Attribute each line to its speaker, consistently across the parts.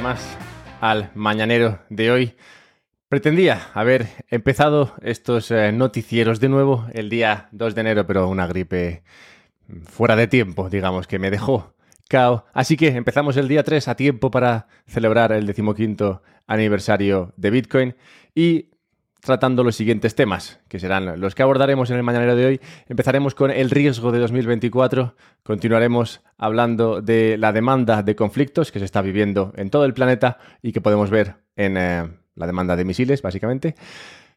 Speaker 1: más al mañanero de hoy. Pretendía haber empezado estos eh, noticieros de nuevo el día 2 de enero, pero una gripe fuera de tiempo, digamos, que me dejó cao. Así que empezamos el día 3 a tiempo para celebrar el decimoquinto aniversario de Bitcoin y tratando los siguientes temas, que serán los que abordaremos en el mañanero de hoy. Empezaremos con el riesgo de 2024, continuaremos hablando de la demanda de conflictos que se está viviendo en todo el planeta y que podemos ver en eh, la demanda de misiles, básicamente.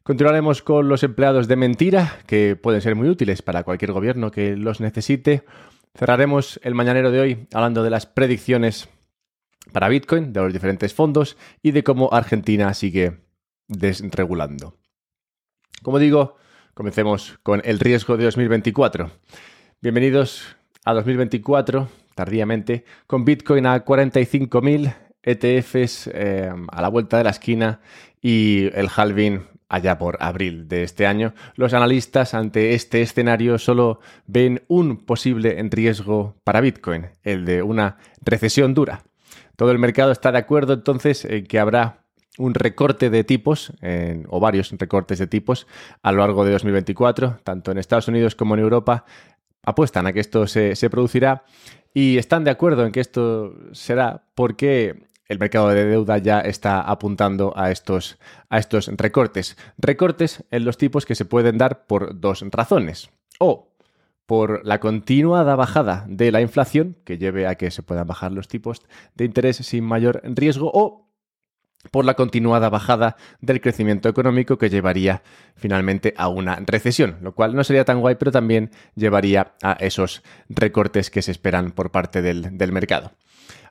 Speaker 1: Continuaremos con los empleados de mentira, que pueden ser muy útiles para cualquier gobierno que los necesite. Cerraremos el mañanero de hoy hablando de las predicciones para Bitcoin, de los diferentes fondos y de cómo Argentina sigue desregulando. Como digo, comencemos con el riesgo de 2024. Bienvenidos a 2024, tardíamente, con Bitcoin a 45.000, ETFs eh, a la vuelta de la esquina y el halving allá por abril de este año. Los analistas ante este escenario solo ven un posible riesgo para Bitcoin, el de una recesión dura. Todo el mercado está de acuerdo entonces en que habrá un recorte de tipos, o varios recortes de tipos, a lo largo de 2024, tanto en Estados Unidos como en Europa, apuestan a que esto se, se producirá y están de acuerdo en que esto será porque el mercado de deuda ya está apuntando a estos, a estos recortes. Recortes en los tipos que se pueden dar por dos razones. O por la continuada bajada de la inflación, que lleve a que se puedan bajar los tipos de interés sin mayor riesgo, o por la continuada bajada del crecimiento económico que llevaría finalmente a una recesión, lo cual no sería tan guay, pero también llevaría a esos recortes que se esperan por parte del, mercado.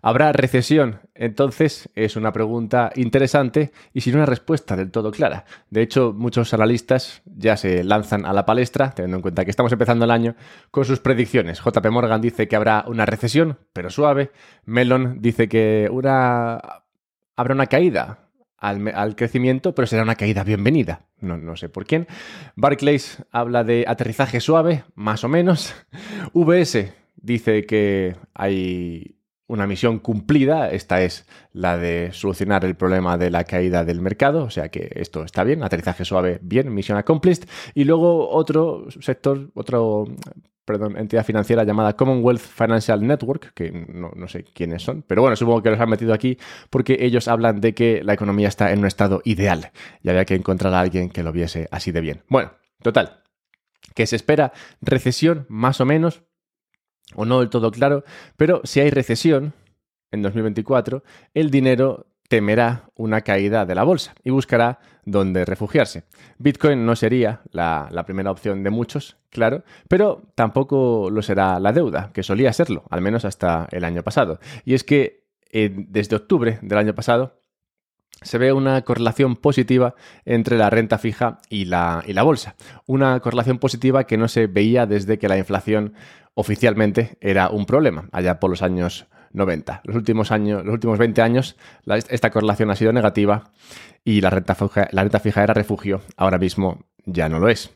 Speaker 1: ¿Habrá recesión? Entonces es una pregunta interesante y sin una respuesta del todo clara. De hecho, muchos analistas ya se lanzan a la palestra, teniendo en cuenta que estamos empezando el año, con sus predicciones. JP Morgan dice que habrá una recesión, pero suave. Melon dice que una habrá una caída al, crecimiento, pero será una caída bienvenida. No, no, sé por quién. Barclays habla de aterrizaje suave, más o menos. VS dice que hay una misión cumplida, esta es la de solucionar el problema de la caída del mercado, o sea que esto está bien, aterrizaje suave, bien, misión accomplished. Y luego otro sector, otro perdón, entidad financiera llamada Commonwealth Financial Network, que no, no, sé quiénes son, pero bueno, supongo que los han metido aquí porque ellos hablan de que la economía está en un estado ideal y había que encontrar a alguien que lo viese así de bien. Bueno, total, que se espera recesión más o menos, o no del todo claro, pero si hay recesión en 2024, el dinero temerá una caída de la bolsa y buscará dónde refugiarse. Bitcoin no sería la, primera opción de muchos, claro, pero tampoco lo será la deuda, que solía serlo, al menos hasta el año pasado. Y es que eh, desde octubre del año pasado se ve una correlación positiva entre la renta fija y la, y la bolsa. Una correlación positiva que no se veía desde que la inflación oficialmente era un problema, allá por los años 90. Los últimos años, los últimos 20 años, esta correlación ha sido negativa y la renta, la renta fija era refugio. Ahora mismo ya no lo es.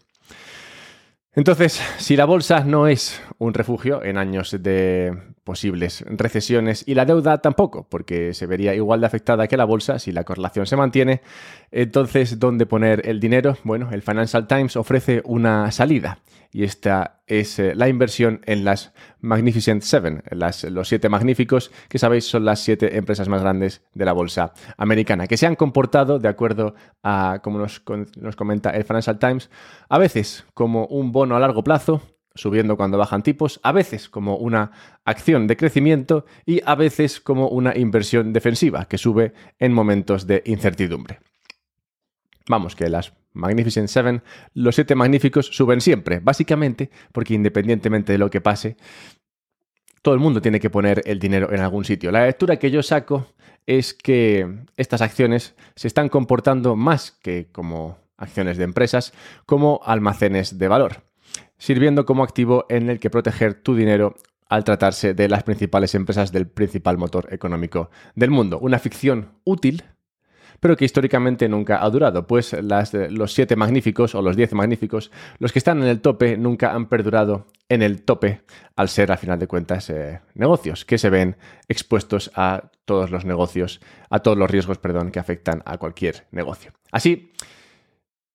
Speaker 1: Entonces, si la bolsa no es un refugio en años de posibles recesiones y la deuda tampoco, porque se vería igual de afectada que la bolsa si la correlación se mantiene, entonces, ¿dónde poner el dinero? Bueno, el Financial Times ofrece una salida y esta es eh, la inversión en las Magnificent Seven, las, los siete magníficos, que sabéis son las siete empresas más grandes de la bolsa americana, que se han comportado, de acuerdo a como nos, nos comenta el Financial Times, a veces como un bono a largo plazo, subiendo cuando bajan tipos, a veces como una acción de crecimiento y a veces como una inversión defensiva que sube en momentos de incertidumbre. Vamos, que las Magnificent Seven, los siete magníficos suben siempre, básicamente porque independientemente de lo que pase, todo el mundo tiene que poner el dinero en algún sitio. La lectura que yo saco es que estas acciones se están comportando más que como acciones de empresas, como almacenes de valor, sirviendo como activo en el que proteger tu dinero al tratarse de las principales empresas del principal motor económico del mundo. Una ficción útil pero que históricamente nunca ha durado, pues los siete magníficos o los diez magníficos, los que están en el tope nunca han perdurado en el tope al ser, al final de cuentas, eh, negocios que se ven expuestos a todos los negocios, a todos los riesgos, perdón, que afectan a cualquier negocio. Así,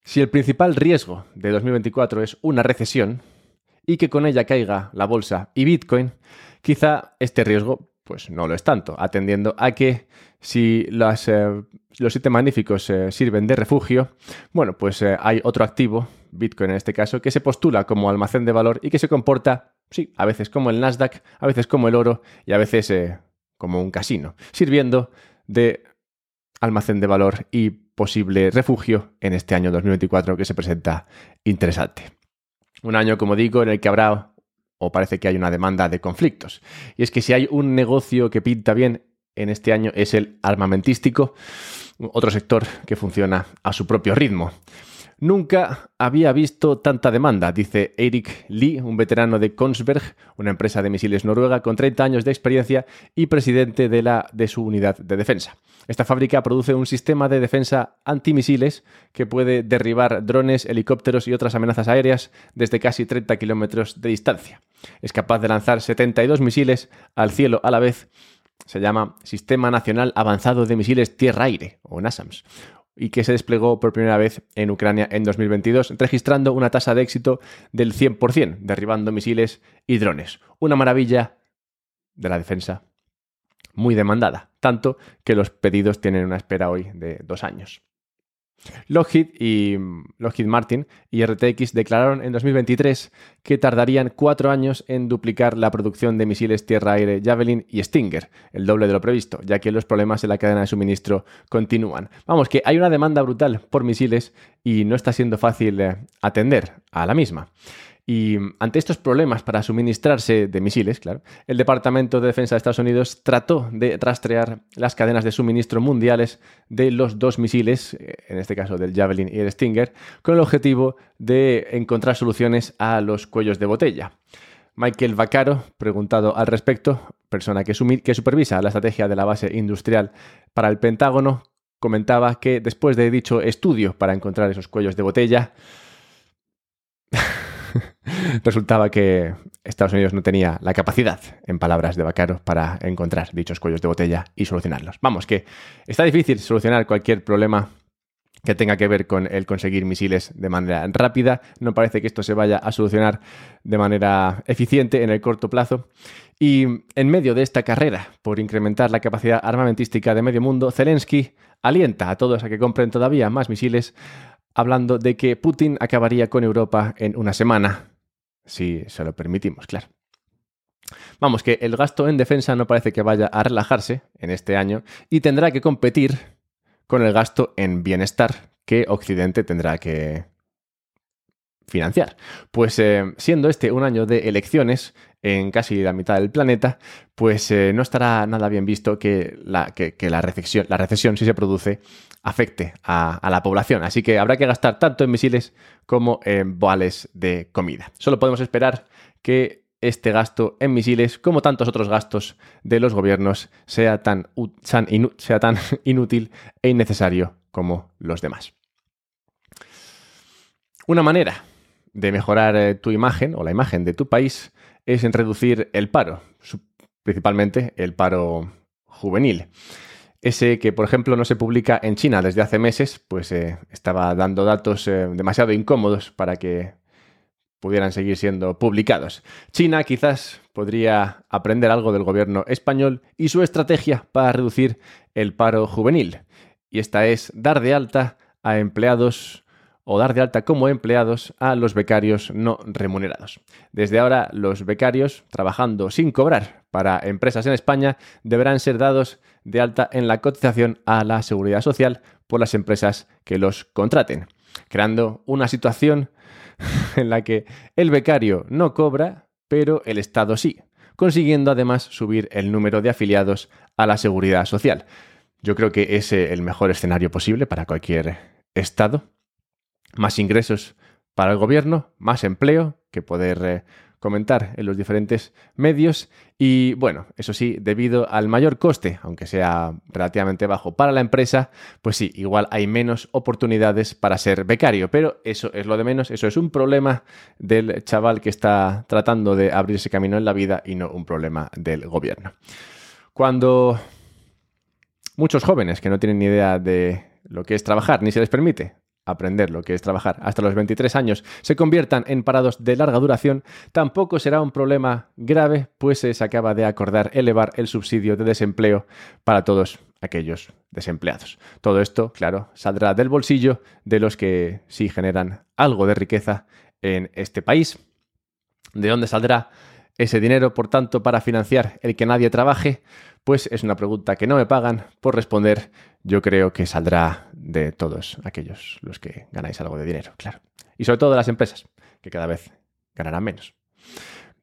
Speaker 1: si el principal riesgo de 2024 es una recesión y que con ella caiga la bolsa y Bitcoin, quizá este riesgo pues no lo es tanto, atendiendo a que si las, eh, los siete magníficos eh, sirven de refugio, bueno, pues eh, hay otro activo, Bitcoin en este caso, que se postula como almacén de valor y que se comporta, sí, a veces como el Nasdaq, a veces como el oro y a veces como un casino, sirviendo de almacén de valor y posible refugio en este año 2024 que se presenta interesante. Un año, como digo, en el que habrá o parece que hay una demanda de conflictos. Y es que si hay un negocio que pinta bien en este año es el armamentístico, otro sector que funciona a su propio ritmo. Nunca había visto tanta demanda, dice Eric Lee, un veterano de Kongsberg, una empresa de misiles noruega con 30 años de experiencia y presidente de, la, de su unidad de defensa. Esta fábrica produce un sistema de defensa antimisiles que puede derribar drones, helicópteros y otras amenazas aéreas desde casi 30 kilómetros de distancia. Es capaz de lanzar 72 misiles al cielo a la vez. Se llama Sistema Nacional Avanzado de Misiles Tierra-Aire, o NASAMS, y que se desplegó por primera vez en Ucrania en 2022, registrando una tasa de éxito del 100%, derribando misiles y drones. Una maravilla de la defensa muy demandada, tanto que los pedidos tienen una espera hoy de dos años. Lockheed y Lockheed Martin y RTX declararon en 2023 que tardarían cuatro años en duplicar la producción de misiles tierra-aire Javelin y Stinger, el doble de lo previsto, ya que los problemas en la cadena de suministro continúan. Vamos, que hay una demanda brutal por misiles y no está siendo fácil eh, atender a la misma. Y ante estos problemas para suministrarse de misiles, claro, el Departamento de Defensa de Estados Unidos trató de rastrear las cadenas de suministro mundiales de los dos misiles, eh, en este caso del Javelin y el Stinger, con el objetivo de encontrar soluciones a los cuellos de botella. Michael Vaccaro, preguntado al respecto, persona que, que supervisa la estrategia de la base industrial para el Pentágono, comentaba que después de dicho estudio para encontrar esos cuellos de botella, resultaba que Estados Unidos no tenía la capacidad, en palabras de Bacaro, para encontrar dichos cuellos de botella y solucionarlos. Vamos, que está difícil solucionar cualquier problema que tenga que ver con el conseguir misiles de manera rápida. No parece que esto se vaya a solucionar de manera eficiente en el corto plazo. Y en medio de esta carrera por incrementar la capacidad armamentística de medio mundo, Zelensky alienta a todos a que compren todavía más misiles, hablando de que Putin acabaría con Europa en una semana si se lo permitimos, claro. Vamos, que el gasto en defensa no parece que vaya a relajarse en este año y tendrá que competir con el gasto en bienestar que Occidente tendrá que financiar. Pues eh, siendo este un año de elecciones en casi la mitad del planeta, pues eh, no estará nada bien visto que la, que, la, recesión, la recesión, si se produce, afecte a, la población. Así que habrá que gastar tanto en misiles como en boales de comida. Solo podemos esperar que este gasto en misiles, como tantos otros gastos de los gobiernos, sea tan, sea tan inútil e innecesario como los demás. Una manera de mejorar eh, tu imagen o la imagen de tu país es en reducir el paro, principalmente el paro juvenil. Ese que, por ejemplo, no se publica en China desde hace meses, pues eh, estaba dando datos eh, demasiado incómodos para que pudieran seguir siendo publicados. China quizás podría aprender algo del gobierno español y su estrategia para reducir el paro juvenil. Y esta es dar de alta a empleados o dar de alta como empleados a los becarios no remunerados. Desde ahora, los becarios, trabajando sin cobrar para empresas en España, deberán ser dados de alta en la cotización a la seguridad social por las empresas que los contraten, creando una situación en la que el becario no cobra, pero el Estado sí, consiguiendo además subir el número de afiliados a la seguridad social. Yo creo que es el mejor escenario posible para cualquier Estado más ingresos para el gobierno, más empleo, que poder eh, comentar en los diferentes medios y bueno, eso sí, debido al mayor coste, aunque sea relativamente bajo para la empresa, pues sí, igual hay menos oportunidades para ser becario, pero eso es lo de menos, eso es un problema del chaval que está tratando de abrirse camino en la vida y no un problema del gobierno. Cuando muchos jóvenes que no tienen ni idea de lo que es trabajar, ni se les permite aprender lo que es trabajar hasta los 23 años se conviertan en parados de larga duración, tampoco será un problema grave, pues se acaba de acordar elevar el subsidio de desempleo para todos aquellos desempleados. Todo esto, claro, saldrá del bolsillo de los que sí generan algo de riqueza en este país. ¿De dónde saldrá ese dinero, por tanto, para financiar el que nadie trabaje? Pues es una pregunta que no me pagan por responder. Yo creo que saldrá de todos aquellos los que ganáis algo de dinero, claro. Y sobre todo de las empresas, que cada vez ganarán menos.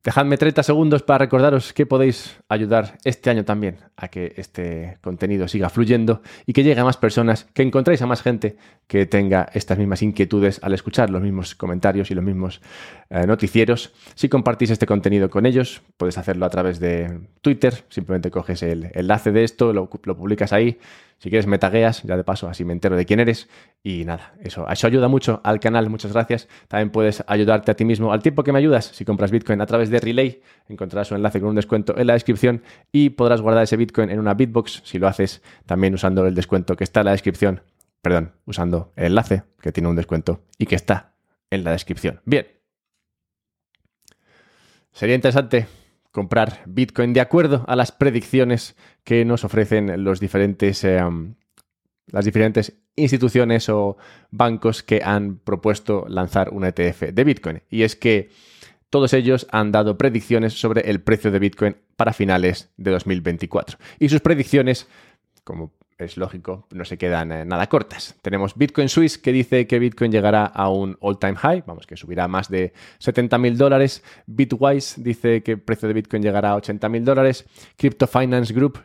Speaker 1: Dejadme 30 segundos para recordaros que podéis ayudar este año también a que este contenido siga fluyendo y que llegue a más personas, que encontréis a más gente que tenga estas mismas inquietudes al escuchar los mismos comentarios y los mismos eh, noticieros. Si compartís este contenido con ellos, puedes hacerlo a través de Twitter, simplemente coges el enlace de esto, lo publicas ahí. Si quieres metagueas, ya de paso así me entero de quién eres. Y nada, eso, eso ayuda mucho al canal, muchas gracias. También puedes ayudarte a ti mismo al tiempo que me ayudas. Si compras Bitcoin a través de Relay, encontrarás un enlace con un descuento en la descripción y podrás guardar ese Bitcoin en una Bitbox si lo haces también usando el descuento que está en la descripción. Perdón, usando el enlace que tiene un descuento y que está en la descripción. Bien. Sería interesante comprar Bitcoin de acuerdo a las predicciones que nos ofrecen los diferentes, eh, las diferentes instituciones o bancos que han propuesto lanzar un ETF de Bitcoin. Y es que todos ellos han dado predicciones sobre el precio de Bitcoin para finales de 2024. Y sus predicciones, como es lógico, no se quedan eh, nada cortas. Tenemos Bitcoin Swiss que dice que Bitcoin llegará a un all-time high, vamos, que subirá más de 70 mil dólares. Bitwise dice que el precio de Bitcoin llegará a 80 mil dólares. Crypto Finance Group,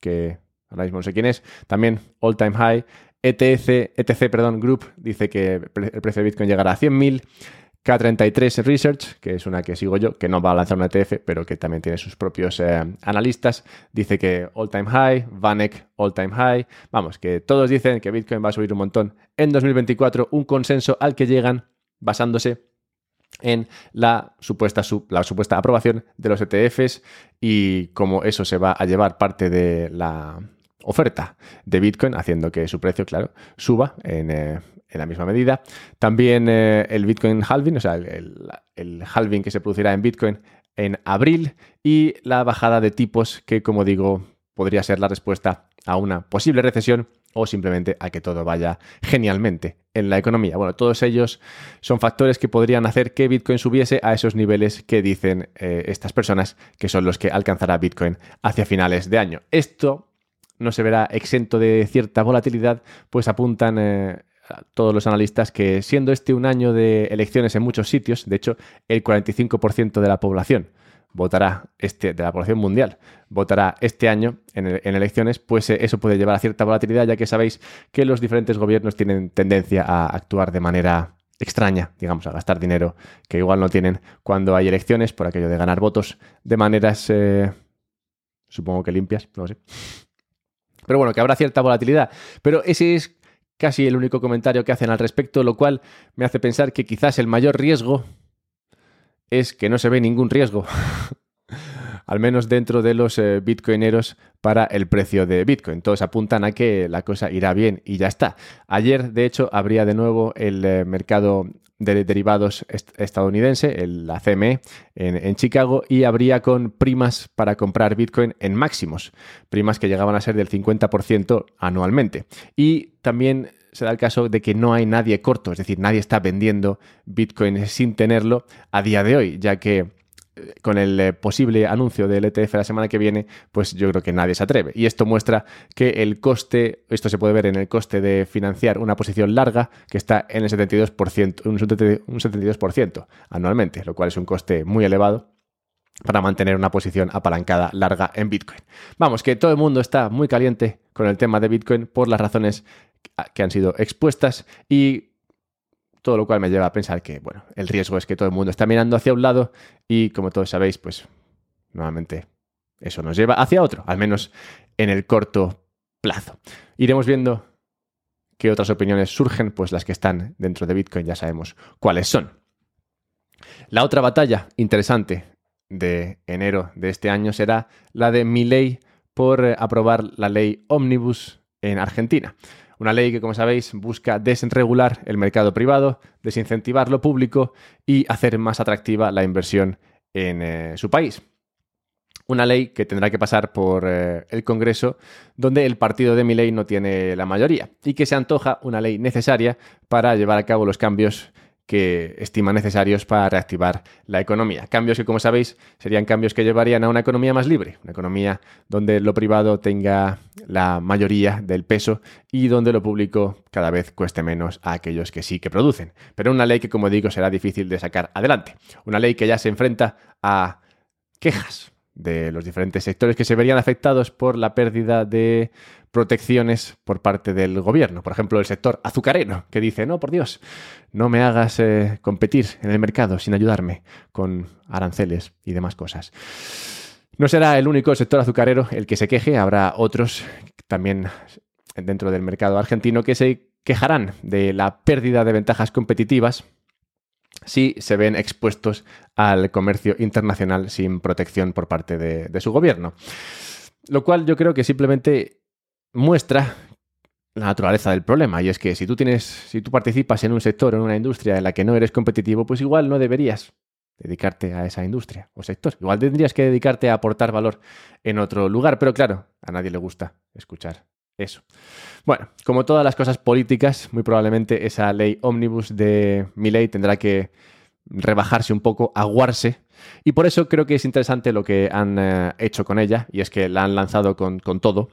Speaker 1: que ahora mismo no sé quién es, también all-time high. ETC, ETC perdón, Group dice que el precio de Bitcoin llegará a 100 mil. K33 Research, que es una que sigo yo, que no va a lanzar un ETF, pero que también tiene sus propios eh, analistas, dice que all time high, Vanek all time high. Vamos, que todos dicen que Bitcoin va a subir un montón en 2024, un consenso al que llegan basándose en la supuesta, la supuesta aprobación de los ETFs y cómo eso se va a llevar parte de la oferta de Bitcoin, haciendo que su precio, claro, suba en, eh, en la misma medida. También eh, el Bitcoin halving, o sea, el, halving que se producirá en Bitcoin en abril y la bajada de tipos que, como digo, podría ser la respuesta a una posible recesión o simplemente a que todo vaya genialmente en la economía. Bueno, todos ellos son factores que podrían hacer que Bitcoin subiese a esos niveles que dicen eh, estas personas que son los que alcanzará Bitcoin hacia finales de año. Esto no se verá exento de cierta volatilidad, pues apuntan eh, todos los analistas que siendo este un año de elecciones en muchos sitios, de hecho el 45% de la población votará este, de la población mundial, votará este año en, elecciones, pues eh, eso puede llevar a cierta volatilidad, ya que sabéis que los diferentes gobiernos tienen tendencia a actuar de manera extraña, digamos, a gastar dinero que igual no tienen cuando hay elecciones, por aquello de ganar votos de maneras, eh, supongo que limpias, no sé. Pero bueno, que habrá cierta volatilidad. Pero ese es casi el único comentario que hacen al respecto, lo cual me hace pensar que quizás el mayor riesgo es que no se ve ningún riesgo, al menos dentro de los eh, bitcoineros para el precio de Bitcoin. Todos apuntan a que la cosa irá bien y ya está. Ayer, de hecho, habría de nuevo el eh, mercado de derivados estadounidense, el, la CME, en, Chicago, y habría con primas para comprar Bitcoin en máximos, primas que llegaban a ser del 50% anualmente. Y también se da el caso de que no hay nadie corto, es decir, nadie está vendiendo Bitcoin sin tenerlo a día de hoy, ya que con el eh, posible anuncio del ETF la semana que viene, pues yo creo que nadie se atreve. Y esto muestra que el coste, esto se puede ver en el coste de financiar una posición larga, que está en el 72%, un 72% anualmente, lo cual es un coste muy elevado para mantener una posición apalancada larga en Bitcoin. Vamos, que todo el mundo está muy caliente con el tema de Bitcoin por las razones que han sido expuestas y todo lo cual me lleva a pensar que, bueno, el riesgo es que todo el mundo está mirando hacia un lado y, como todos sabéis, pues nuevamente eso nos lleva hacia otro, al menos en el corto plazo. Iremos viendo qué otras opiniones surgen, pues las que están dentro de Bitcoin ya sabemos cuáles son. La otra batalla interesante de enero de este año será la de ley por aprobar la ley Omnibus en Argentina. Una ley que, como sabéis, busca desregular el mercado privado, desincentivar lo público y hacer más atractiva la inversión en eh, su país. Una ley que tendrá que pasar por eh, el Congreso, donde el partido de ley no tiene la mayoría, y que se antoja una ley necesaria para llevar a cabo los cambios que estima necesarios para reactivar la economía. Cambios que, como sabéis, serían cambios que llevarían a una economía más libre, una economía donde lo privado tenga la mayoría del peso y donde lo público cada vez cueste menos a aquellos que sí que producen. Pero una ley que, como digo, será difícil de sacar adelante. Una ley que ya se enfrenta a quejas de los diferentes sectores que se verían afectados por la pérdida de protecciones por parte del gobierno. Por ejemplo, el sector azucarero, que dice, no, por Dios, no me hagas eh, competir en el mercado sin ayudarme con aranceles y demás cosas. No será el único sector azucarero el que se queje, habrá otros también dentro del mercado argentino que se quejarán de la pérdida de ventajas competitivas si se ven expuestos al comercio internacional sin protección por parte de, su gobierno. Lo cual yo creo que simplemente muestra la naturaleza del problema. Y es que si tú tienes, si tú participas en un sector, en una industria en la que no eres competitivo, pues igual no deberías dedicarte a esa industria o sector. Igual tendrías que dedicarte a aportar valor en otro lugar. Pero claro, a nadie le gusta escuchar eso. Bueno, como todas las cosas políticas, muy probablemente esa ley ómnibus de mi ley tendrá que rebajarse un poco, aguarse. Y por eso creo que es interesante lo que han eh, hecho con ella, y es que la han lanzado con, todo.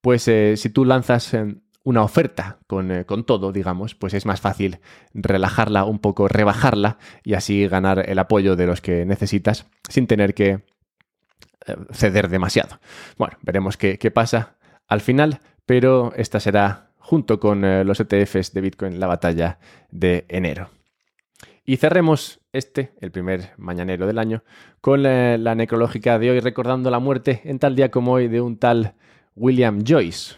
Speaker 1: Pues eh, si tú lanzas eh, una oferta con, todo, digamos, pues es más fácil relajarla un poco, rebajarla y así ganar el apoyo de los que necesitas sin tener que ceder demasiado. Bueno, veremos qué pasa al final, pero esta será, junto con eh, los ETFs de Bitcoin, la batalla de enero. Y cerremos este, el primer mañanero del año, con la, la, necrológica de hoy, recordando la muerte en tal día como hoy de un tal William Joyce,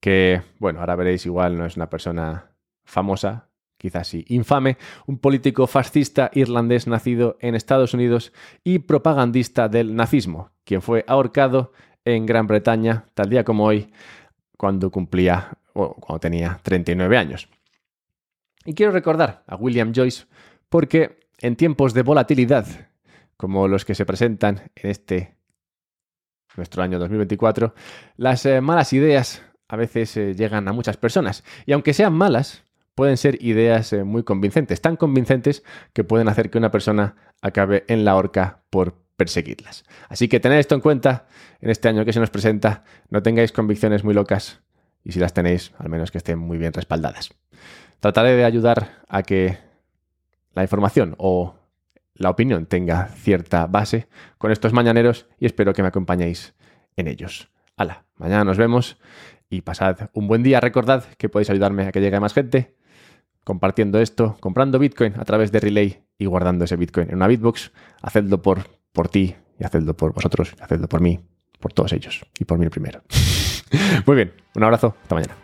Speaker 1: que, bueno, ahora veréis, igual no es una persona famosa, quizás sí infame, un político fascista irlandés nacido en Estados Unidos y propagandista del nazismo, quien fue ahorcado en Gran Bretaña, tal día como hoy, cuando cumplía o cuando tenía 39 años. Y quiero recordar a William Joyce porque en tiempos de volatilidad, como los que se presentan en este nuestro año 2024, las eh, malas ideas a veces eh, llegan a muchas personas. Y aunque sean malas, pueden ser ideas eh, muy convincentes, tan convincentes que pueden hacer que una persona acabe en la horca por perseguirlas. Así que tened esto en cuenta en este año que se nos presenta, no tengáis convicciones muy locas y si las tenéis, al menos que estén muy bien respaldadas. Trataré de ayudar a que la información o la opinión tenga cierta base con estos mañaneros y espero que me acompañéis en ellos. Hala, mañana nos vemos y pasad un buen día. Recordad que podéis ayudarme a que llegue más gente compartiendo esto, comprando Bitcoin a través de Relay y guardando ese Bitcoin en una Bitbox. Hacedlo por por ti y hacedlo por vosotros, hacedlo por mí, por todos ellos y por mí el primero. Muy bien, un abrazo, hasta mañana.